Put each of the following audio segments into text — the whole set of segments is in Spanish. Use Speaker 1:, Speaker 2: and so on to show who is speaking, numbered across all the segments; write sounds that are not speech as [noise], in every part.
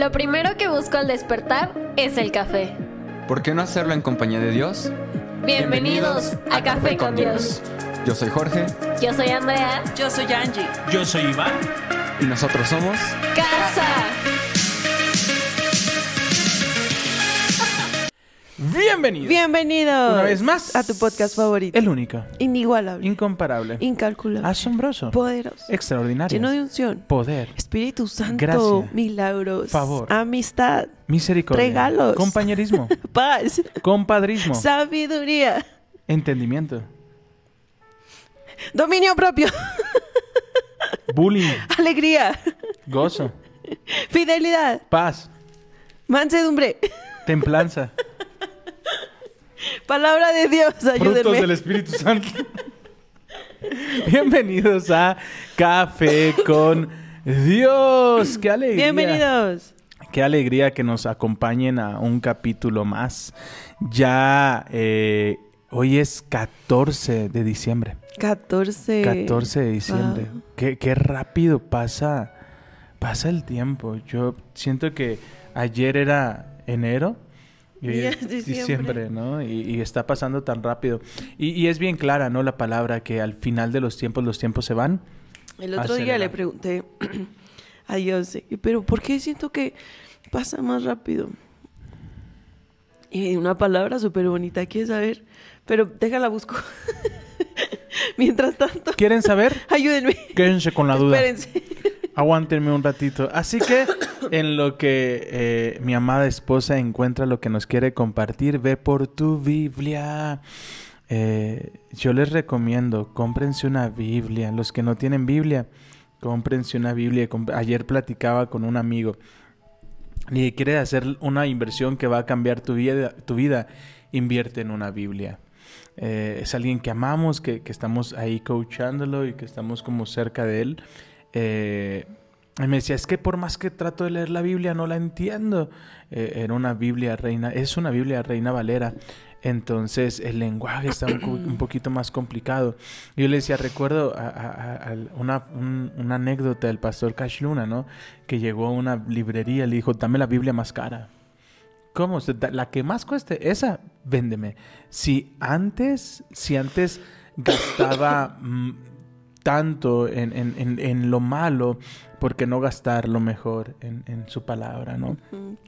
Speaker 1: Lo primero que busco al despertar es el café.
Speaker 2: ¿Por qué no hacerlo en compañía de Dios?
Speaker 1: Bienvenidos, a, Café con Dios.
Speaker 2: Yo soy Jorge
Speaker 1: Yo soy Andrea.
Speaker 3: Yo soy Angie.
Speaker 4: Yo soy Iván.
Speaker 2: y nosotros somos...
Speaker 1: Casa.
Speaker 4: Bienvenido.
Speaker 3: Bienvenidos.
Speaker 4: Una vez más.
Speaker 3: A tu podcast favorito.
Speaker 4: El único.
Speaker 3: Inigualable.
Speaker 4: Incomparable.
Speaker 3: incalculable.
Speaker 4: asombroso.
Speaker 3: poderoso.
Speaker 4: extraordinario.
Speaker 3: Lleno de unción.
Speaker 4: Poder.
Speaker 3: Espíritu Santo.
Speaker 4: Gracia.
Speaker 3: Milagros.
Speaker 4: Favor.
Speaker 3: Amistad.
Speaker 4: Misericordia.
Speaker 3: Regalos.
Speaker 4: Compañerismo. [laughs]
Speaker 3: Paz.
Speaker 4: compadrismo.
Speaker 3: Sabiduría.
Speaker 4: entendimiento.
Speaker 3: Dominio propio.
Speaker 4: Bullying. [laughs]
Speaker 3: Alegría.
Speaker 4: Gozo.
Speaker 3: Fidelidad.
Speaker 4: Paz.
Speaker 3: Mansedumbre.
Speaker 4: Templanza. [laughs]
Speaker 3: Palabra de Dios.
Speaker 4: Frutos
Speaker 3: Ayúdenme.
Speaker 4: del Espíritu Santo. [laughs] Bienvenidos a Café con Dios. ¡Qué alegría!
Speaker 3: Bienvenidos.
Speaker 4: Qué alegría que nos acompañen a un capítulo más. Ya eh, hoy es 14 de diciembre.
Speaker 3: 14.
Speaker 4: 14 de diciembre.
Speaker 3: Wow.
Speaker 4: Qué, qué rápido pasa, pasa el tiempo. Yo siento que ayer era enero. Y es
Speaker 3: diciembre,
Speaker 4: ¿no? Y, y está pasando tan rápido. Y, es bien clara, ¿no? La palabra que al final de los tiempos, los tiempos se van.
Speaker 3: El otro día le pregunté [clears throat] a Dios, pero ¿por qué siento que pasa más rápido? Y una palabra súper bonita, ¿quieres saber? Pero déjala busco. [laughs] Mientras tanto,
Speaker 4: ¿Quieren saber? [laughs]
Speaker 3: ayúdenme.
Speaker 4: Quédense con la duda.
Speaker 3: Espérense.
Speaker 4: Aguántenme un ratito. Así que [coughs] en lo que eh, mi amada esposa encuentra lo que nos quiere compartir, ve por tu Biblia. Eh, yo les recomiendo, cómprense una Biblia. Los que no tienen Biblia, cómprense una Biblia. Ayer platicaba con un amigo y quiere hacer una inversión que va a cambiar tu vida, tu vida invierte en una Biblia. Eh, es alguien que amamos, que, que estamos ahí coachándolo y que estamos como cerca de él. Eh, y me decía, es que por más que trato de leer la Biblia, no la entiendo. Eh, era una Biblia reina, es una Biblia reina Valera. Entonces el lenguaje está un, un poquito más complicado. Yo le decía, recuerdo a- una, un- una anécdota del pastor Cash Luna, ¿no? Que llegó a una librería y le dijo, dame la Biblia más cara. ¿Cómo? La que más cueste, esa, véndeme. Si antes, si antes gastaba mm, tanto en, en- en- en lo malo, ¿por qué no gastar lo mejor en, en su palabra, no?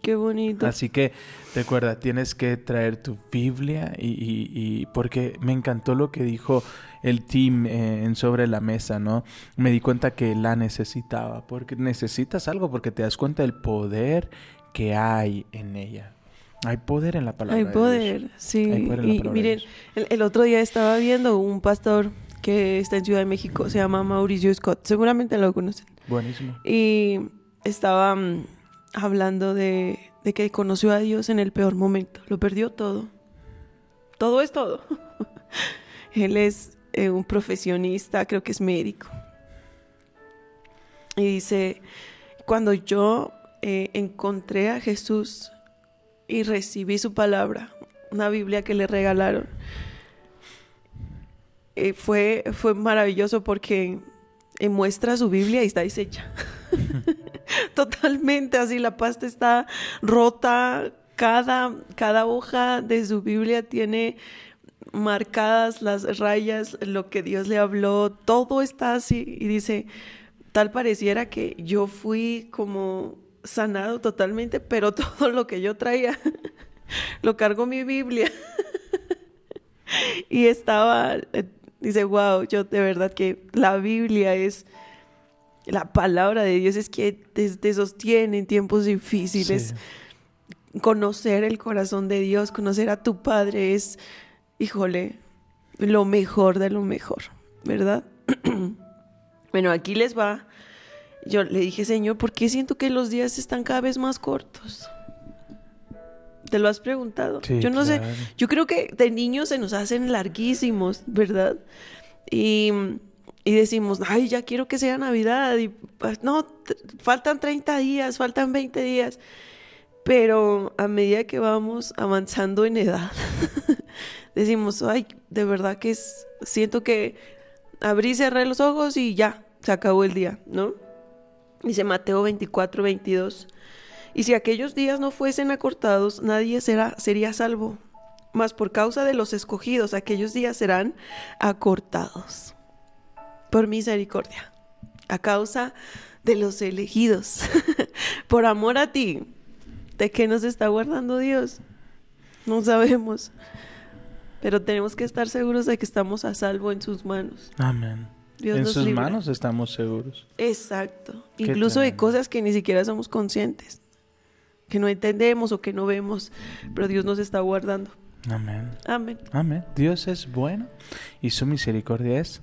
Speaker 3: Qué bonito.
Speaker 4: Así que recuerda, tienes que traer tu Biblia y, y- y- porque me encantó lo que dijo el team eh, en sobre la mesa, ¿no? Me di cuenta que la necesitaba, porque necesitas algo, porque te das cuenta del poder que hay en ella. Hay poder en la palabra.
Speaker 3: Hay
Speaker 4: de
Speaker 3: poder,
Speaker 4: Dios.
Speaker 3: sí.
Speaker 4: Hay poder en la
Speaker 3: Y
Speaker 4: palabra de
Speaker 3: miren, el otro día estaba viendo un pastor que está en Ciudad de México, se llama Mauricio Scott, seguramente lo conocen.
Speaker 4: Buenísimo.
Speaker 3: Y estaba mm, hablando de, de que conoció a Dios en el peor momento. Lo perdió todo. Todo es todo. [laughs] Él es eh, un profesionista, creo que es médico. Y dice, cuando yo eh, encontré a Jesús y recibí su palabra, una Biblia que le regalaron, eh, fue, fue maravilloso porque eh, muestra su Biblia y está deshecha. [laughs] Totalmente así, la pasta está rota, cada, cada hoja de su Biblia tiene marcadas las rayas, lo que Dios le habló, todo está así y dice, tal pareciera que yo fui como sanado totalmente, pero [laughs] todo lo que yo traía [laughs] lo cargó mi Biblia. y estaba, eh, dice, wow, yo de verdad que la Biblia es la palabra de Dios, es que te, te sostiene en tiempos difíciles.
Speaker 4: Sí.
Speaker 3: Conocer el corazón de Dios, conocer a tu Padre es, híjole, lo mejor de lo mejor, ¿verdad? [clears throat] bueno, aquí les va. Yo le dije, Señor, ¿por qué siento que los días están cada vez más cortos? ¿Te lo has preguntado?
Speaker 4: Sí,
Speaker 3: yo no
Speaker 4: claro.
Speaker 3: sé, yo creo que de niños se nos hacen larguísimos, ¿verdad? Y, y decimos, ay, ya quiero que sea Navidad. Y pues, no, faltan 30 días, faltan 20 días. Pero a medida que vamos avanzando en edad, [laughs] decimos, ay, de verdad que es, siento que abrí, cerré los ojos y ya, se acabó el día, ¿no? Dice Mateo 24, 22. Y si aquellos días no fuesen acortados, nadie será, sería salvo. Mas por causa de los escogidos, aquellos días serán acortados. Por misericordia. A causa de los elegidos. [laughs] por amor a ti. ¿De qué nos está guardando Dios? No sabemos. Pero tenemos que estar seguros de que estamos a salvo en sus manos.
Speaker 4: Amén.
Speaker 3: Dios
Speaker 4: en
Speaker 3: nos
Speaker 4: sus
Speaker 3: libra.
Speaker 4: manos estamos seguros.
Speaker 3: Exacto.
Speaker 4: Qué
Speaker 3: Incluso de
Speaker 4: tremendo.
Speaker 3: cosas que ni siquiera somos conscientes. Que no entendemos o que no vemos. Pero Dios nos está guardando.
Speaker 4: Amén.
Speaker 3: Amén.
Speaker 4: Amén. Dios es bueno y su misericordia es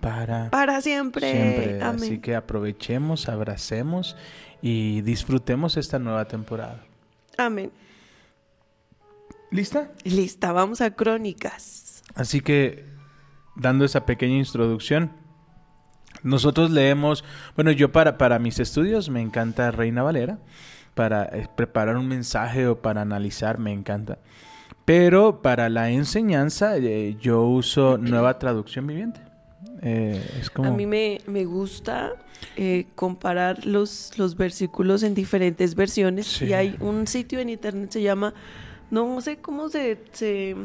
Speaker 4: para
Speaker 3: Para siempre.
Speaker 4: siempre.
Speaker 3: Amén.
Speaker 4: Así que aprovechemos, abracemos y disfrutemos esta nueva temporada.
Speaker 3: Amén.
Speaker 4: ¿Lista?
Speaker 3: Lista, vamos a crónicas.
Speaker 4: Así que, dando esa pequeña introducción, nosotros leemos, bueno, yo para, para mis estudios me encanta Reina Valera, para eh, preparar un mensaje o para analizar me encanta. Pero para la enseñanza eh, yo uso nueva traducción viviente. Eh, es como...
Speaker 3: A mí me, me gusta eh, comparar los, los versículos en diferentes versiones.
Speaker 4: Sí.
Speaker 3: Y hay un sitio en internet, se llama, no sé cómo se, se,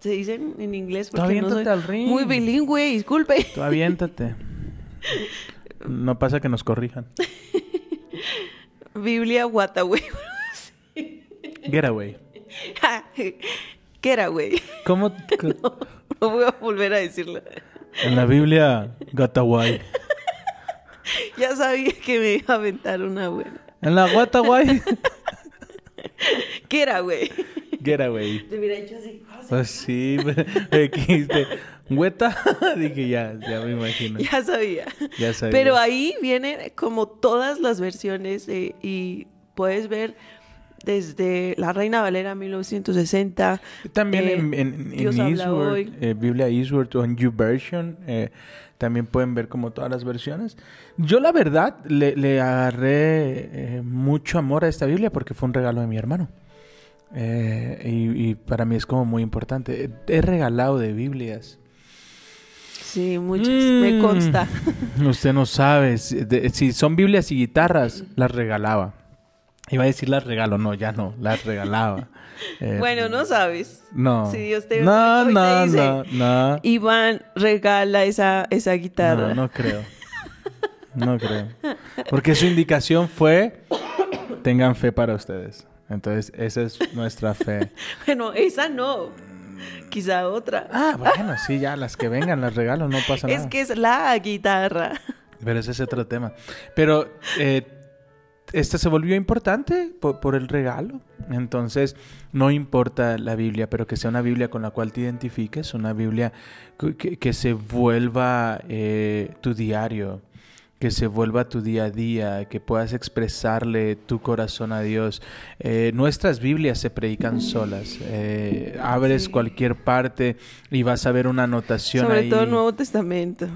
Speaker 3: se dice en, inglés, porque no soy
Speaker 4: al ring.
Speaker 3: muy bilingüe, disculpe.
Speaker 4: Tú aviéntate. [laughs] No pasa que nos corrijan. [laughs]
Speaker 3: Biblia Guataway. [laughs]
Speaker 4: Getaway.
Speaker 3: ¿Qué era, güey?
Speaker 4: ¿Cómo? [laughs]
Speaker 3: No voy a volver a decirlo.
Speaker 4: En la Biblia, Gataway. [laughs]
Speaker 3: Ya sabía que me iba a aventar una buena.
Speaker 4: En la Guataway.
Speaker 3: ¿Qué era, güey?
Speaker 4: Getaway.
Speaker 3: Te hubiera hecho así.
Speaker 4: Pues sí, me dijiste, ¿hueta? [laughs] Dije, ya, ya me imagino.
Speaker 3: Ya sabía.
Speaker 4: Ya sabía.
Speaker 3: Pero ahí vienen como todas las versiones eh, y puedes ver desde La Reina Valera 1960.
Speaker 4: También
Speaker 3: eh,
Speaker 4: en, en, en
Speaker 3: hoy.
Speaker 4: eh, Biblia Eastword o en YouVersion, eh, también pueden ver como todas las versiones. Yo la verdad le, le agarré eh, mucho amor a esta Biblia porque fue un regalo de mi hermano. Eh, y, y para mí es como muy importante. He regalado de Biblias.
Speaker 3: Sí, muchas. Me
Speaker 4: Mm.
Speaker 3: consta. [laughs]
Speaker 4: Usted no sabe. Si, de- si son Biblias y guitarras, las regalaba. Iba a decir las regalo, no, ya no, las regalaba. Eh, [laughs]
Speaker 3: bueno, no sabes.
Speaker 4: No.
Speaker 3: Si Dios te-
Speaker 4: No,
Speaker 3: te
Speaker 4: no,
Speaker 3: dice,
Speaker 4: no, no.
Speaker 3: Iván regala esa, esa guitarra.
Speaker 4: No, no creo. [laughs] No creo. Porque su indicación fue, tengan fe para ustedes. Entonces, esa es nuestra fe. [laughs]
Speaker 3: Bueno, esa no. Quizá otra.
Speaker 4: Ah, bueno, sí, ya, las que vengan, las regalo, no pasa [laughs] nada.
Speaker 3: es que es la guitarra.
Speaker 4: Pero ese es otro tema. Pero eh, esta se volvió importante por, por el regalo. Entonces, no importa la Biblia, pero que sea una Biblia con la cual te identifiques, una Biblia que se vuelva eh, tu diario, que se vuelva tu día a día, que puedas expresarle tu corazón a Dios. Eh, nuestras Biblias se predican solas. Eh, abres
Speaker 3: Sí.
Speaker 4: cualquier parte y vas a ver una anotación
Speaker 3: Sobre
Speaker 4: ahí.
Speaker 3: todo el Nuevo Testamento.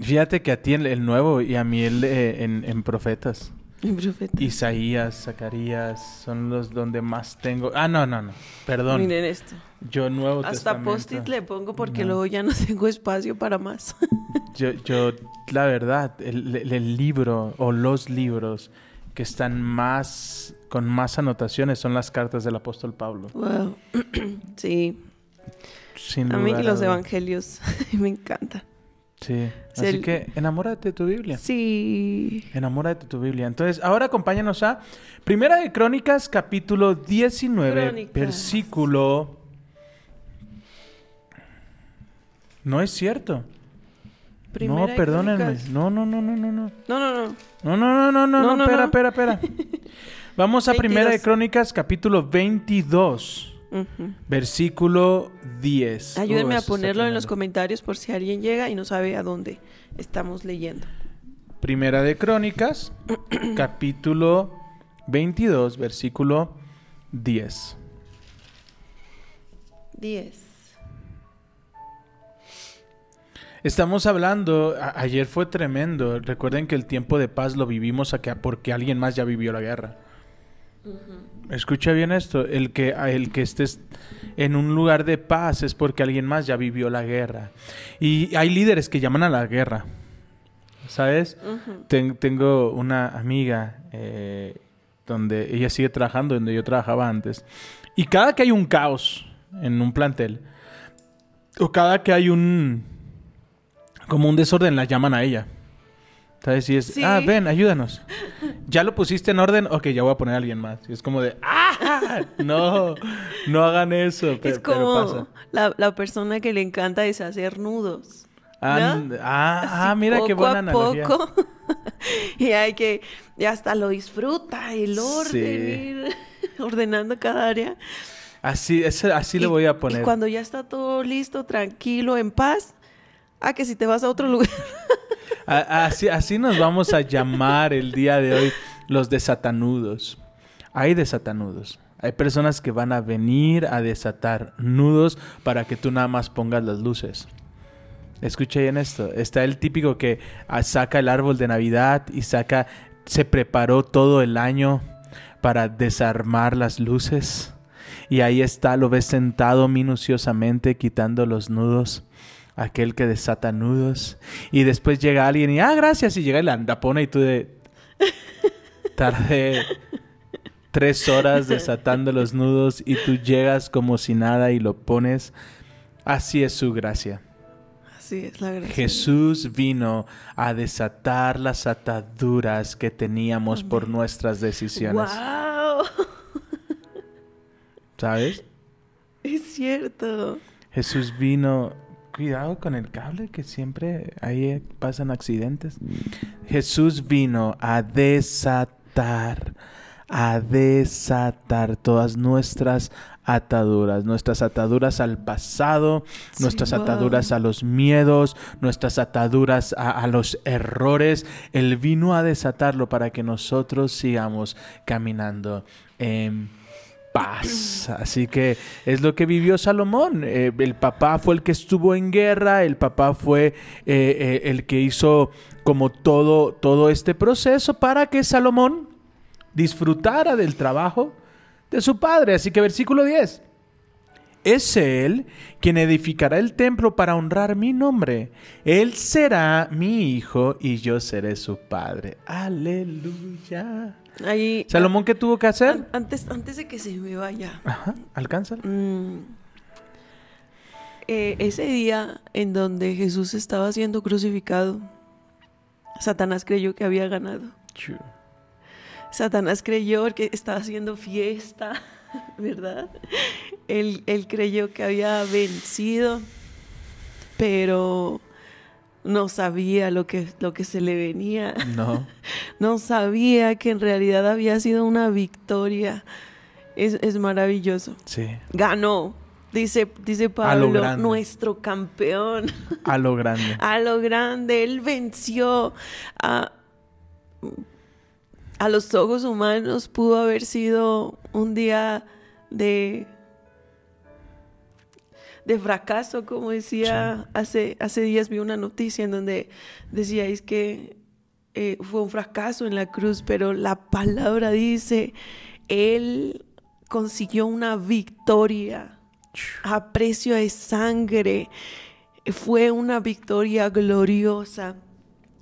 Speaker 4: Fíjate que a ti el, el nuevo y a mí el eh, en, en profetas.
Speaker 3: Profeta.
Speaker 4: Isaías, Zacarías, son los donde más tengo. Ah, no, no, no. Perdón.
Speaker 3: Miren esto.
Speaker 4: Yo nuevo
Speaker 3: Hasta post-it le pongo porque
Speaker 4: No.
Speaker 3: luego ya no tengo espacio para más. [laughs]
Speaker 4: Yo, yo, la verdad, el, el- libro o los libros que están más con más anotaciones son las cartas del apóstol Pablo.
Speaker 3: wow. [clears throat] sí.
Speaker 4: Sin
Speaker 3: A mí los evangelios [laughs] me encantan.
Speaker 4: Sí.
Speaker 3: Sí,
Speaker 4: Así
Speaker 3: el-
Speaker 4: que enamórate de tu Biblia.
Speaker 3: Sí.
Speaker 4: Enamórate de tu Biblia. Entonces, ahora acompáñanos a Primera de Crónicas, capítulo 19,
Speaker 3: Crónicas.
Speaker 4: versículo... No es cierto.
Speaker 3: Primera
Speaker 4: no, perdónenme. No, no, no, no, no, no.
Speaker 3: No, no, no.
Speaker 4: No, no, no, no, no,
Speaker 3: No,
Speaker 4: no,
Speaker 3: no,
Speaker 4: espera,
Speaker 3: no.
Speaker 4: espera, espera. [laughs] Vamos a Primera de
Speaker 3: 22.
Speaker 4: Crónicas, capítulo 22,
Speaker 3: Ujú.
Speaker 4: versículo 10.
Speaker 3: Ayúdenme
Speaker 4: Oh,
Speaker 3: a ponerlo en los comentarios por si alguien llega y no sabe a dónde estamos leyendo.
Speaker 4: Primera de Crónicas, [clears throat] capítulo 22, versículo 10.
Speaker 3: 10.
Speaker 4: Estamos hablando, ayer fue tremendo. Recuerden que el tiempo de paz lo vivimos acá porque alguien más ya vivió la guerra. Escucha bien esto, el que, el que estés en un lugar de paz es porque alguien más ya vivió la guerra. Y hay líderes que llaman a la guerra. ¿Sabes? Ten- tengo una amiga eh, donde ella sigue trabajando, donde yo trabajaba antes. Y cada que hay un caos en un plantel, o cada que hay un, como un desorden, la llaman a ella. ¿Sabes? Y es,
Speaker 3: Sí.
Speaker 4: ah, ven, ayúdanos. ¿Ya lo pusiste en orden? Ok, ya voy a poner a alguien más. Y es como de, ah, no, no hagan eso.
Speaker 3: es
Speaker 4: pero
Speaker 3: como
Speaker 4: pasa.
Speaker 3: la, la persona que le encanta deshacer nudos.
Speaker 4: Ah,
Speaker 3: ¿no?
Speaker 4: ah, ah, mira qué
Speaker 3: poco
Speaker 4: buena
Speaker 3: a
Speaker 4: analogía.
Speaker 3: poco. [laughs] y hay que, y hasta lo disfruta el orden,
Speaker 4: Sí.
Speaker 3: ir [laughs] ordenando cada área.
Speaker 4: Así, ese- así le
Speaker 3: Y-
Speaker 4: voy a poner.
Speaker 3: Y cuando ya está todo listo, tranquilo, en paz, ah, que si te vas a otro lugar.
Speaker 4: Así, así nos vamos a llamar el día de hoy los desatanudos. Hay desatanudos. Hay personas que van a venir a desatar nudos para que tú nada más pongas las luces. Escucha bien esto. Está el típico que ah, saca el árbol de Navidad y saca, se preparó todo el año para desarmar las luces. Y ahí está, lo ves sentado minuciosamente quitando los nudos. Aquel que desata nudos. Y después llega alguien y, ah, gracias. Y llega y la pone y tú de... [laughs] Tardé tres horas desatando los nudos y tú llegas como si nada y lo pones. Así es su gracia.
Speaker 3: Así es la gracia.
Speaker 4: Jesús vino a desatar las ataduras que teníamos por nuestras decisiones.
Speaker 3: ¡Wow!
Speaker 4: ¿Sabes?
Speaker 3: Es cierto.
Speaker 4: Jesús vino. Cuidado con el cable que siempre ahí eh, pasan accidentes. Jesús vino a desatar, a desatar todas nuestras ataduras, nuestras ataduras al pasado,
Speaker 3: Sí,
Speaker 4: nuestras
Speaker 3: wow.
Speaker 4: ataduras a los miedos, nuestras ataduras a, a los errores. Él vino a desatarlo para que nosotros sigamos caminando en paz. Así que es lo que vivió Salomón. Eh, el papá fue el que estuvo en guerra, el papá fue eh, eh, el que hizo como todo, todo este proceso para que Salomón disfrutara del trabajo de su padre. Así que versículo 10. Es Él quien edificará el templo para honrar mi nombre. Él será mi hijo y yo seré su padre. Aleluya.
Speaker 3: Ahí,
Speaker 4: Salomón, ¿qué tuvo que hacer?
Speaker 3: an- antes, antes de que se me vaya.
Speaker 4: Ajá, alcanza.
Speaker 3: mm, eh, ese día en donde Jesús estaba siendo crucificado, Satanás creyó que había ganado. Satanás creyó que estaba haciendo fiesta, [laughs] ¿verdad? Él, él creyó que había vencido, pero no sabía lo que, lo que se le venía.
Speaker 4: No. [laughs]
Speaker 3: No sabía que en realidad había sido una victoria. Es, es maravilloso.
Speaker 4: Sí.
Speaker 3: Ganó, dice, dice Pablo, nuestro campeón.
Speaker 4: A lo grande. [laughs]
Speaker 3: a lo grande. Él venció a, a los ojos humanos. Pudo haber sido un día de, de fracaso, como decía hace, hace días vi una noticia en donde decíais que eh, fue un fracaso en la cruz, pero la palabra dice, Él consiguió una victoria a precio de sangre. Fue una victoria gloriosa.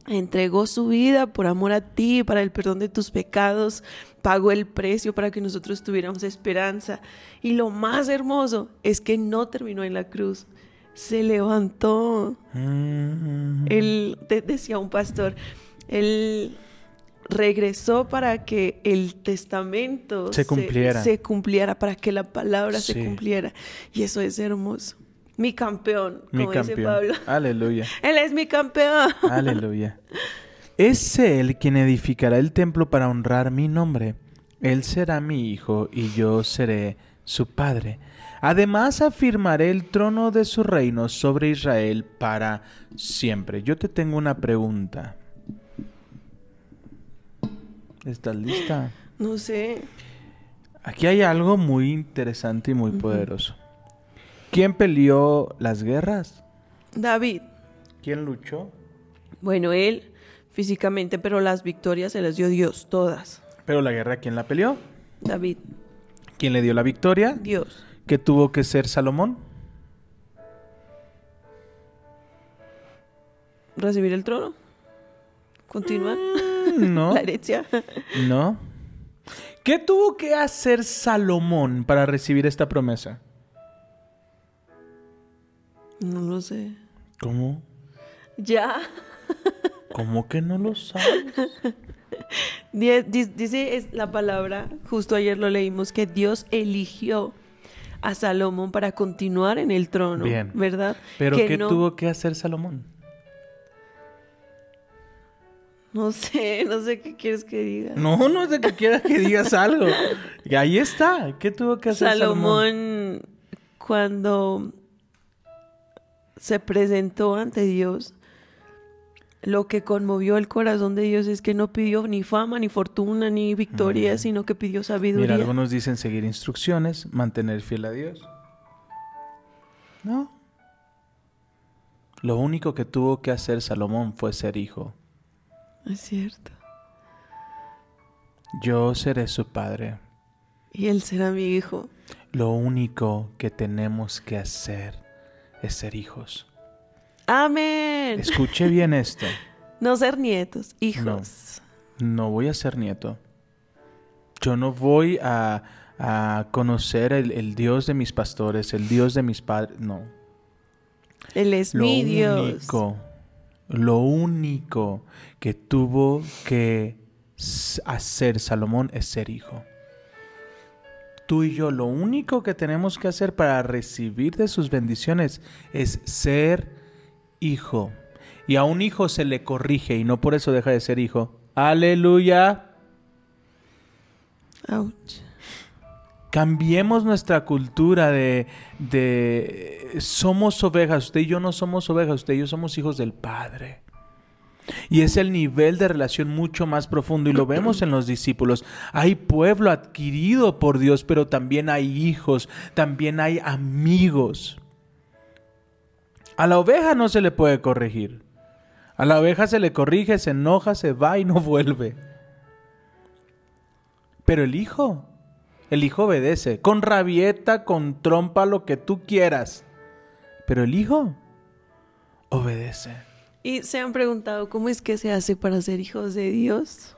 Speaker 3: Entregó su vida por amor a ti, para el perdón de tus pecados. Pagó el precio para que nosotros tuviéramos esperanza. Y lo más hermoso es que no terminó en la cruz. Se levantó.
Speaker 4: Mm.
Speaker 3: Él te- decía un pastor, él regresó para que el testamento
Speaker 4: Se cumpliera.
Speaker 3: se cumpliera, para que la palabra se cumpliera. Y eso es hermoso. Mi campeón,
Speaker 4: Mi
Speaker 3: como dice
Speaker 4: campeón.
Speaker 3: Pablo.
Speaker 4: Aleluya. [laughs]
Speaker 3: Él es mi campeón.
Speaker 4: Aleluya. Es Él quien edificará el templo para honrar mi nombre. Él será mi hijo y yo seré su padre. Además afirmaré el trono de su reino sobre Israel para siempre. Yo te tengo una pregunta. ¿Estás lista?
Speaker 3: No sé.
Speaker 4: Aquí hay algo muy interesante y muy poderoso. ¿Quién peleó las guerras?
Speaker 3: David.
Speaker 4: ¿Quién luchó?
Speaker 3: Bueno, él físicamente, pero las victorias se las dio Dios, todas.
Speaker 4: Pero la guerra, ¿quién la peleó?
Speaker 3: David,
Speaker 4: ¿Quién le dio la victoria?
Speaker 3: Dios.
Speaker 4: que tuvo que ser Salomón?
Speaker 3: Recibir el trono. Continuar.
Speaker 4: Mm, No, [laughs]
Speaker 3: La herencia.
Speaker 4: no. ¿Qué tuvo que hacer Salomón para recibir esta promesa?
Speaker 3: No lo sé.
Speaker 4: ¿Cómo?
Speaker 3: Ya.
Speaker 4: ¿Cómo que no lo sabes? [laughs]
Speaker 3: Dice es la palabra, justo ayer lo leímos, que Dios eligió a Salomón para continuar en el trono.
Speaker 4: Bien.
Speaker 3: ¿Verdad?
Speaker 4: ¿Pero
Speaker 3: Que
Speaker 4: qué
Speaker 3: no-
Speaker 4: tuvo que hacer Salomón?
Speaker 3: No sé, [laughs] no sé qué quieres que diga.
Speaker 4: No, no es de que quieras que digas algo. [laughs] Y ahí está. ¿Qué tuvo que hacer Salomón?
Speaker 3: Salomón, cuando se presentó ante Dios, lo que conmovió el corazón de Dios es que no pidió ni fama, ni fortuna, ni victoria, sino que pidió sabiduría.
Speaker 4: Mira, algunos dicen seguir instrucciones, mantener fiel a Dios. No. Lo único que tuvo que hacer Salomón fue ser hijo.
Speaker 3: Es cierto.
Speaker 4: Yo seré su padre.
Speaker 3: Y él será mi hijo.
Speaker 4: Lo único que tenemos que hacer es ser hijos.
Speaker 3: Amén.
Speaker 4: Escuche bien esto. [laughs]
Speaker 3: No ser nietos, hijos.
Speaker 4: No voy a ser nieto. Yo no voy a, a conocer el, el Dios de mis pastores, el Dios de mis padres. No.
Speaker 3: Él es
Speaker 4: Lo
Speaker 3: mi Dios.
Speaker 4: único, lo único que tuvo que hacer Salomón es ser hijo. Tú y yo, lo único que tenemos que hacer para recibir de sus bendiciones es ser hijo. Y a un hijo se le corrige y no por eso deja de ser hijo. Aleluya.
Speaker 3: Ouch.
Speaker 4: Cambiemos nuestra cultura de, de somos ovejas, usted y yo no somos ovejas, usted y yo somos hijos del Padre. Y es el nivel de relación mucho más profundo y lo vemos en los discípulos. Hay pueblo adquirido por Dios, pero también hay hijos, también hay amigos. A la oveja no se le puede corregir. A la oveja se le corrige, se enoja, se va y no vuelve. Pero el hijo, el hijo obedece, con rabieta, con trompa, lo que tú quieras. Pero el hijo obedece.
Speaker 3: Y se han preguntado cómo es que se hace para ser hijos de Dios.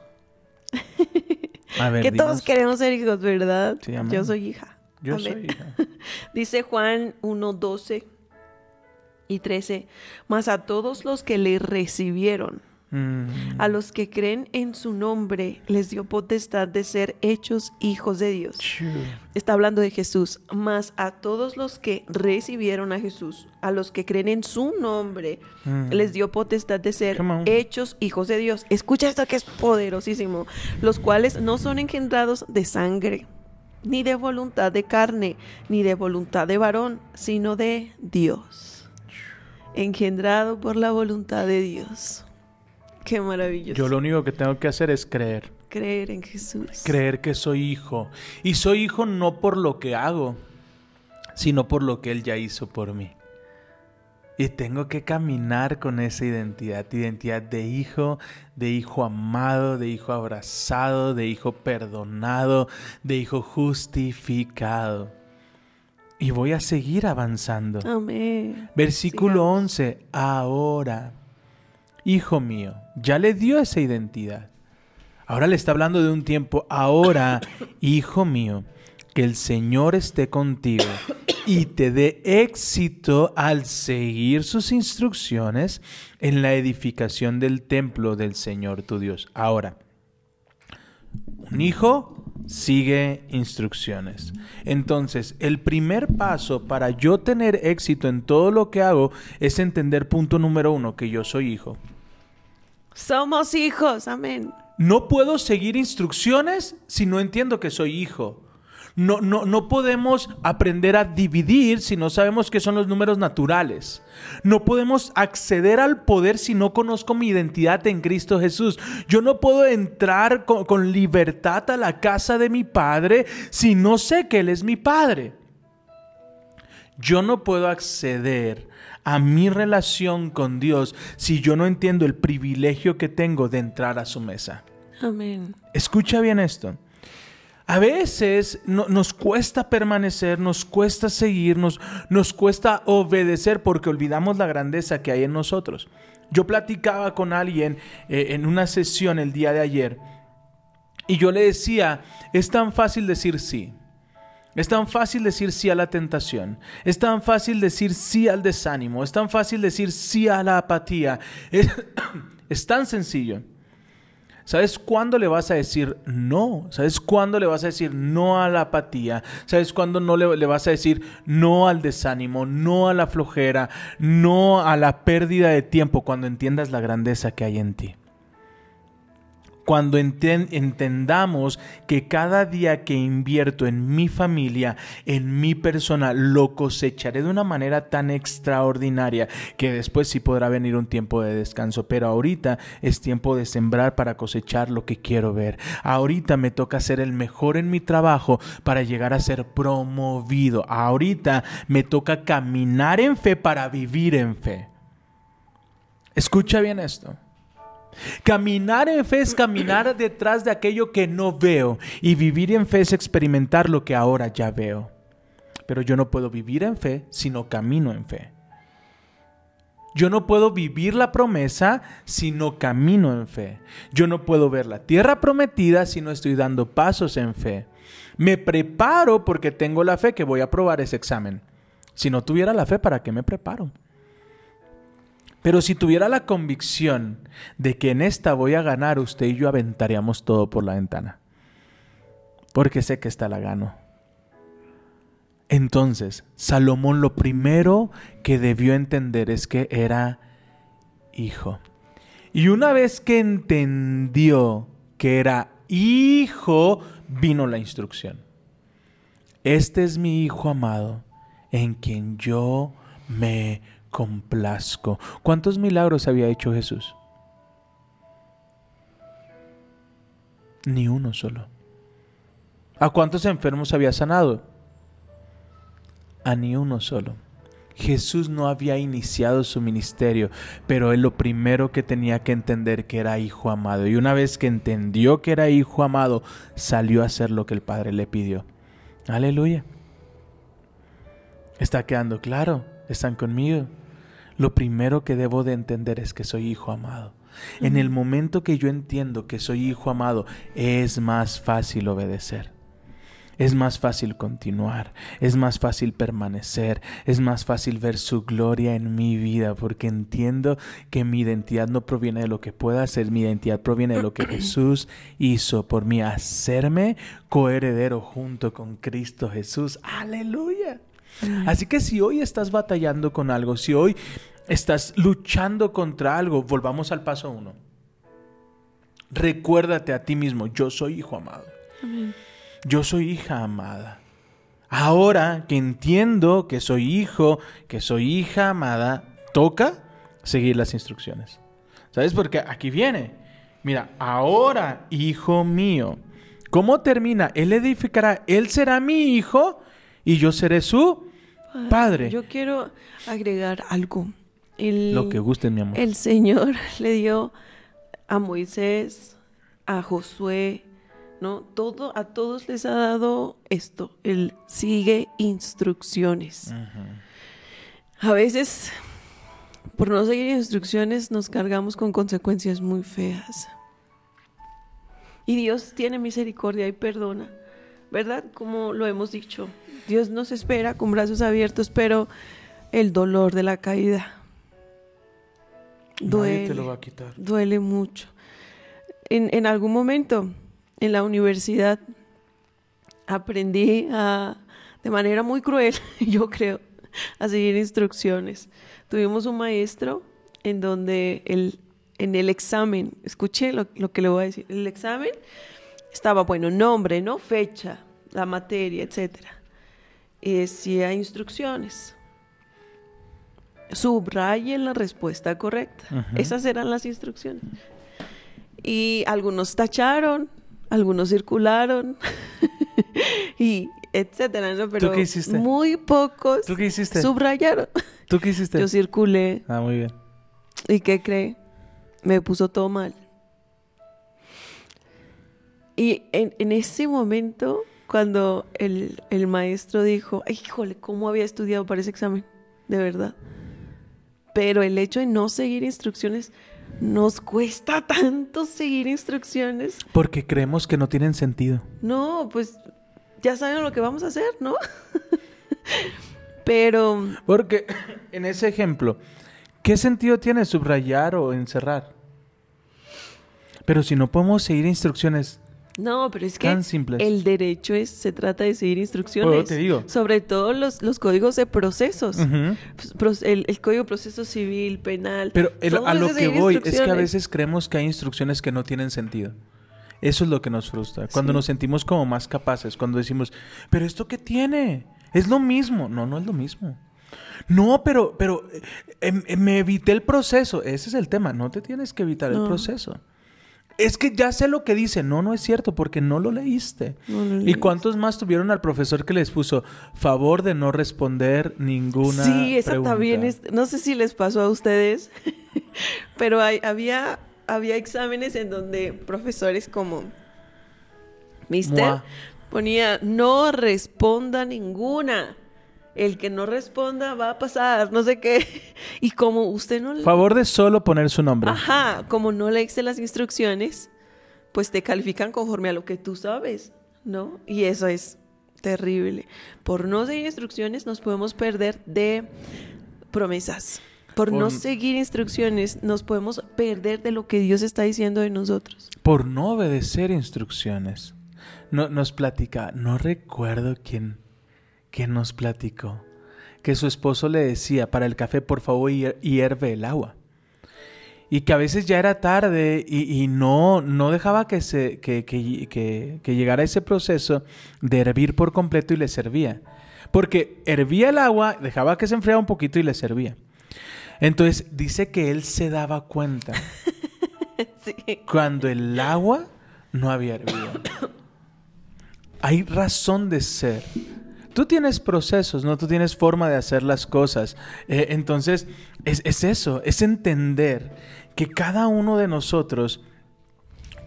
Speaker 4: A ver, [laughs]
Speaker 3: que todos queremos ser hijos, ¿verdad?
Speaker 4: Sí.
Speaker 3: Yo soy hija.
Speaker 4: Yo
Speaker 3: Amén.
Speaker 4: soy hija. [laughs]
Speaker 3: Dice Juan 1, 12 y 13. Mas a todos los que le recibieron,
Speaker 4: Mm,
Speaker 3: a los que creen en su nombre, les dio potestad de ser hechos hijos de Dios. Está hablando de Jesús. Mas a todos los que recibieron a Jesús, a los que creen en su nombre,
Speaker 4: Mm.
Speaker 3: les dio potestad de ser hechos hijos de Dios. Escucha esto que es poderosísimo. Los cuales no son engendrados de sangre, ni de voluntad de carne, ni de voluntad de varón, sino de Dios. Engendrado por la voluntad de Dios. Qué maravilloso.
Speaker 4: Yo lo único que tengo que hacer es creer.
Speaker 3: Creer en Jesús.
Speaker 4: Creer que soy hijo. Y soy hijo no por lo que hago, sino por lo que Él ya hizo por mí. Y tengo que caminar con esa identidad, identidad de hijo, de hijo amado, de hijo abrazado, de hijo perdonado, de hijo justificado. Y voy a seguir avanzando.
Speaker 3: Amén.
Speaker 4: Versículo
Speaker 3: Sigamos.
Speaker 4: 11. Ahora, hijo mío, ya le dio esa identidad. Ahora le está hablando de un tiempo. Ahora, [coughs] hijo mío, que el Señor esté contigo y te dé éxito al seguir sus instrucciones en la edificación del templo del Señor tu Dios. Ahora, un hijo sigue instrucciones. Entonces, el primer paso para yo tener éxito en todo lo que hago es entender punto número uno, que yo soy hijo.
Speaker 3: Somos hijos. Amén.
Speaker 4: No puedo seguir instrucciones si no entiendo que soy hijo. No, no, no podemos aprender a dividir si no sabemos qué son los números naturales. No podemos acceder al poder si no conozco mi identidad en Cristo Jesús. Yo no puedo entrar con, con libertad a la casa de mi Padre si no sé que Él es mi Padre. Yo no puedo acceder a mi relación con Dios si yo no entiendo el privilegio que tengo de entrar a su mesa.
Speaker 3: Amén.
Speaker 4: Escucha bien esto. A veces no- nos cuesta permanecer, nos cuesta seguirnos, nos cuesta obedecer porque olvidamos la grandeza que hay en nosotros. Yo platicaba con alguien eh, en una sesión el día de ayer Y yo le decía, es tan fácil decir sí. Es tan fácil decir sí a la tentación. Es tan fácil decir sí al desánimo. Es tan fácil decir sí a la apatía. Es, [coughs] tan sencillo. ¿Sabes cuándo le vas a decir no? ¿Sabes cuándo le vas a decir no a la apatía? ¿Sabes cuándo no le, vas a decir no al desánimo, no a la flojera, no a la pérdida de tiempo cuando entiendas la grandeza que hay en ti? Cuando entendamos que cada día que invierto en mi familia, en mi persona, lo cosecharé de una manera tan extraordinaria que después sí podrá venir un tiempo de descanso. Pero ahorita es tiempo de sembrar para cosechar lo que quiero ver. Ahorita me toca ser el mejor en mi trabajo para llegar a ser promovido. Ahorita me toca caminar en fe para vivir en fe. Escucha bien esto. Caminar en fe es caminar detrás de aquello que no veo y vivir en fe es experimentar lo que ahora ya veo. Pero yo no puedo vivir en fe si no camino en fe. Yo no puedo vivir la promesa si no camino en fe. Yo no puedo ver la tierra prometida si no estoy dando pasos en fe. Me preparo porque tengo la fe que voy a probar ese examen. Si no tuviera la fe, ¿para qué me preparo? Pero si tuviera la convicción de que en esta voy a ganar, usted y yo aventaríamos todo por la ventana. Porque sé que esta la gano. Entonces, Salomón lo primero que debió entender es que era hijo. Y una vez que entendió que era hijo, vino la instrucción. Este es mi hijo amado, en quien yo me complazco. ¿Cuántos milagros había hecho Jesús? Ni uno solo. ¿A cuántos enfermos había sanado? A ni uno solo. Jesús no había iniciado su ministerio, pero él lo primero que tenía que entender que era hijo amado. Y una vez que entendió que era hijo amado, salió a hacer lo que el Padre le pidió. Aleluya. ¿Está quedando claro? ¿Están conmigo? Lo primero que debo de entender es que soy hijo amado. En el momento que yo entiendo que soy hijo amado, es más fácil obedecer. Es más fácil continuar, es más fácil permanecer, es más fácil ver su gloria en mi vida, porque entiendo que mi identidad no proviene de lo que pueda hacer, mi identidad proviene de lo que [clears throat] Jesús hizo por mí, hacerme coheredero junto con Cristo Jesús. Aleluya. Así que si hoy estás batallando con algo, si hoy estás luchando contra algo, volvamos al paso uno. Recuérdate a ti mismo, yo soy hijo amado. Yo soy hija amada. Ahora que entiendo que soy hijo, que soy hija amada, toca seguir las instrucciones. ¿Sabes? Porque aquí viene. Mira, ahora, hijo mío. ¿Cómo termina? Él edificará, él será mi hijo y yo seré su Padre.
Speaker 3: Yo quiero agregar algo.
Speaker 4: Lo que guste, mi amor.
Speaker 3: El Señor [laughs] le dio a Moisés, a Josué, ¿no? Todo, a todos les ha dado esto. Él sigue instrucciones. A veces, por no seguir instrucciones, nos cargamos con consecuencias muy feas. Y Dios tiene misericordia y perdona, ¿verdad? Como lo hemos dicho. Dios nos espera con brazos abiertos, pero el dolor de la caída duele.
Speaker 4: lo va a quitar.
Speaker 3: Duele mucho. En, en algún momento, en la universidad, aprendí a, de manera muy cruel, [laughs] yo creo, a seguir instrucciones. Tuvimos un maestro en donde el, en el examen, escuché lo, lo que le voy a decir, el examen estaba, bueno, nombre, ¿no? Fecha, la materia, etcétera y decía instrucciones. Subrayen la respuesta correcta. Esas eran las instrucciones. Y algunos tacharon, algunos circularon, [laughs] y etcétera, ¿no? Pero
Speaker 4: ¿Tú qué hiciste?
Speaker 3: muy pocos
Speaker 4: ¿Tú qué hiciste?
Speaker 3: subrayaron.
Speaker 4: ¿Tú qué hiciste?
Speaker 3: Yo circulé.
Speaker 4: Ah, muy bien.
Speaker 3: ¿Y qué cree? Me puso todo mal. Y en, en ese momento cuando el, maestro dijo, híjole, ¿cómo había estudiado para ese examen? De verdad. Pero el hecho de no seguir instrucciones nos cuesta [laughs] tanto seguir instrucciones.
Speaker 4: Porque creemos que no tienen sentido.
Speaker 3: No, pues ya saben lo que vamos a hacer, ¿no? [laughs] Pero
Speaker 4: Porque en ese ejemplo, ¿qué sentido tiene subrayar o encerrar? Pero si no podemos seguir instrucciones,
Speaker 3: no, pero es que
Speaker 4: Tan simples.
Speaker 3: el derecho es se trata de seguir instrucciones.
Speaker 4: Pues, te digo.
Speaker 3: Sobre todo los, los códigos de procesos. Pues, el, el código de proceso civil, penal.
Speaker 4: pero el- a lo que voy es que a veces creemos que hay instrucciones que no tienen sentido. Eso es lo que nos frustra. Cuando
Speaker 3: Sí.
Speaker 4: nos sentimos como más capaces, cuando decimos, pero esto qué tiene? Es lo mismo. No, no es lo mismo. No, pero, pero eh, em- em, me evité el proceso. Ese es el tema. No te tienes que evitar el proceso. Es que ya sé lo que dice. No, no es cierto porque no lo leíste.
Speaker 3: No lo
Speaker 4: ¿Y cuántos más tuvieron al profesor que les puso favor de no responder ninguna
Speaker 3: Sí, esa
Speaker 4: pregunta?
Speaker 3: también es, no sé si les pasó a ustedes, [laughs] pero hay- había, había exámenes en donde profesores como Mister
Speaker 4: Mua.
Speaker 3: ponía no responda ninguna. El que no responda va a pasar, no sé qué. [laughs] Y como usted no le-
Speaker 4: Favor de solo poner su nombre.
Speaker 3: Ajá, como no leíste las instrucciones, pues te califican conforme a lo que tú sabes, ¿no? Y eso es terrible. Por no seguir instrucciones nos podemos perder de promesas. Por no seguir instrucciones nos podemos perder de lo que Dios está diciendo de nosotros.
Speaker 4: Por no obedecer instrucciones. No, nos platica, no recuerdo quién, quién nos platicó, que su esposo le decía, para el café por favor hier- hierve el agua. Y que a veces ya era tarde y, y no, no dejaba que, se, que, que- que- que llegara ese proceso de hervir por completo y le servía. Porque hervía el agua, dejaba que se enfriara un poquito y le servía. Entonces dice que él se daba cuenta [laughs]
Speaker 3: Sí.
Speaker 4: cuando el agua no había hervido. Hay razón de ser. Tú tienes procesos, ¿no? Tú tienes forma de hacer las cosas. Eh, entonces, es, es eso, es entender que cada uno de nosotros